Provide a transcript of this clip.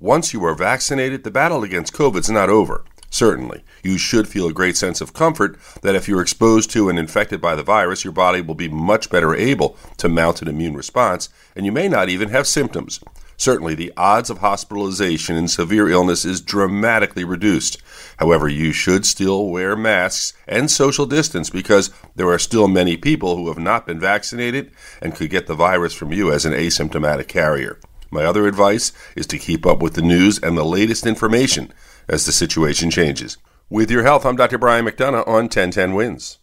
once you are vaccinated, the battle against COVID is not over. Certainly, you should feel a great sense of comfort that if you're exposed to and infected by the virus, your body will be much better able to mount an immune response, and you may not even have symptoms. Certainly, the odds of hospitalization and severe illness is dramatically reduced. However, you should still wear masks and social distance because there are still many people who have not been vaccinated and could get the virus from you as an asymptomatic carrier. My other advice is to keep up with the news and the latest information as the situation changes. With your health, I'm Dr. Brian McDonough on 1010 Wins.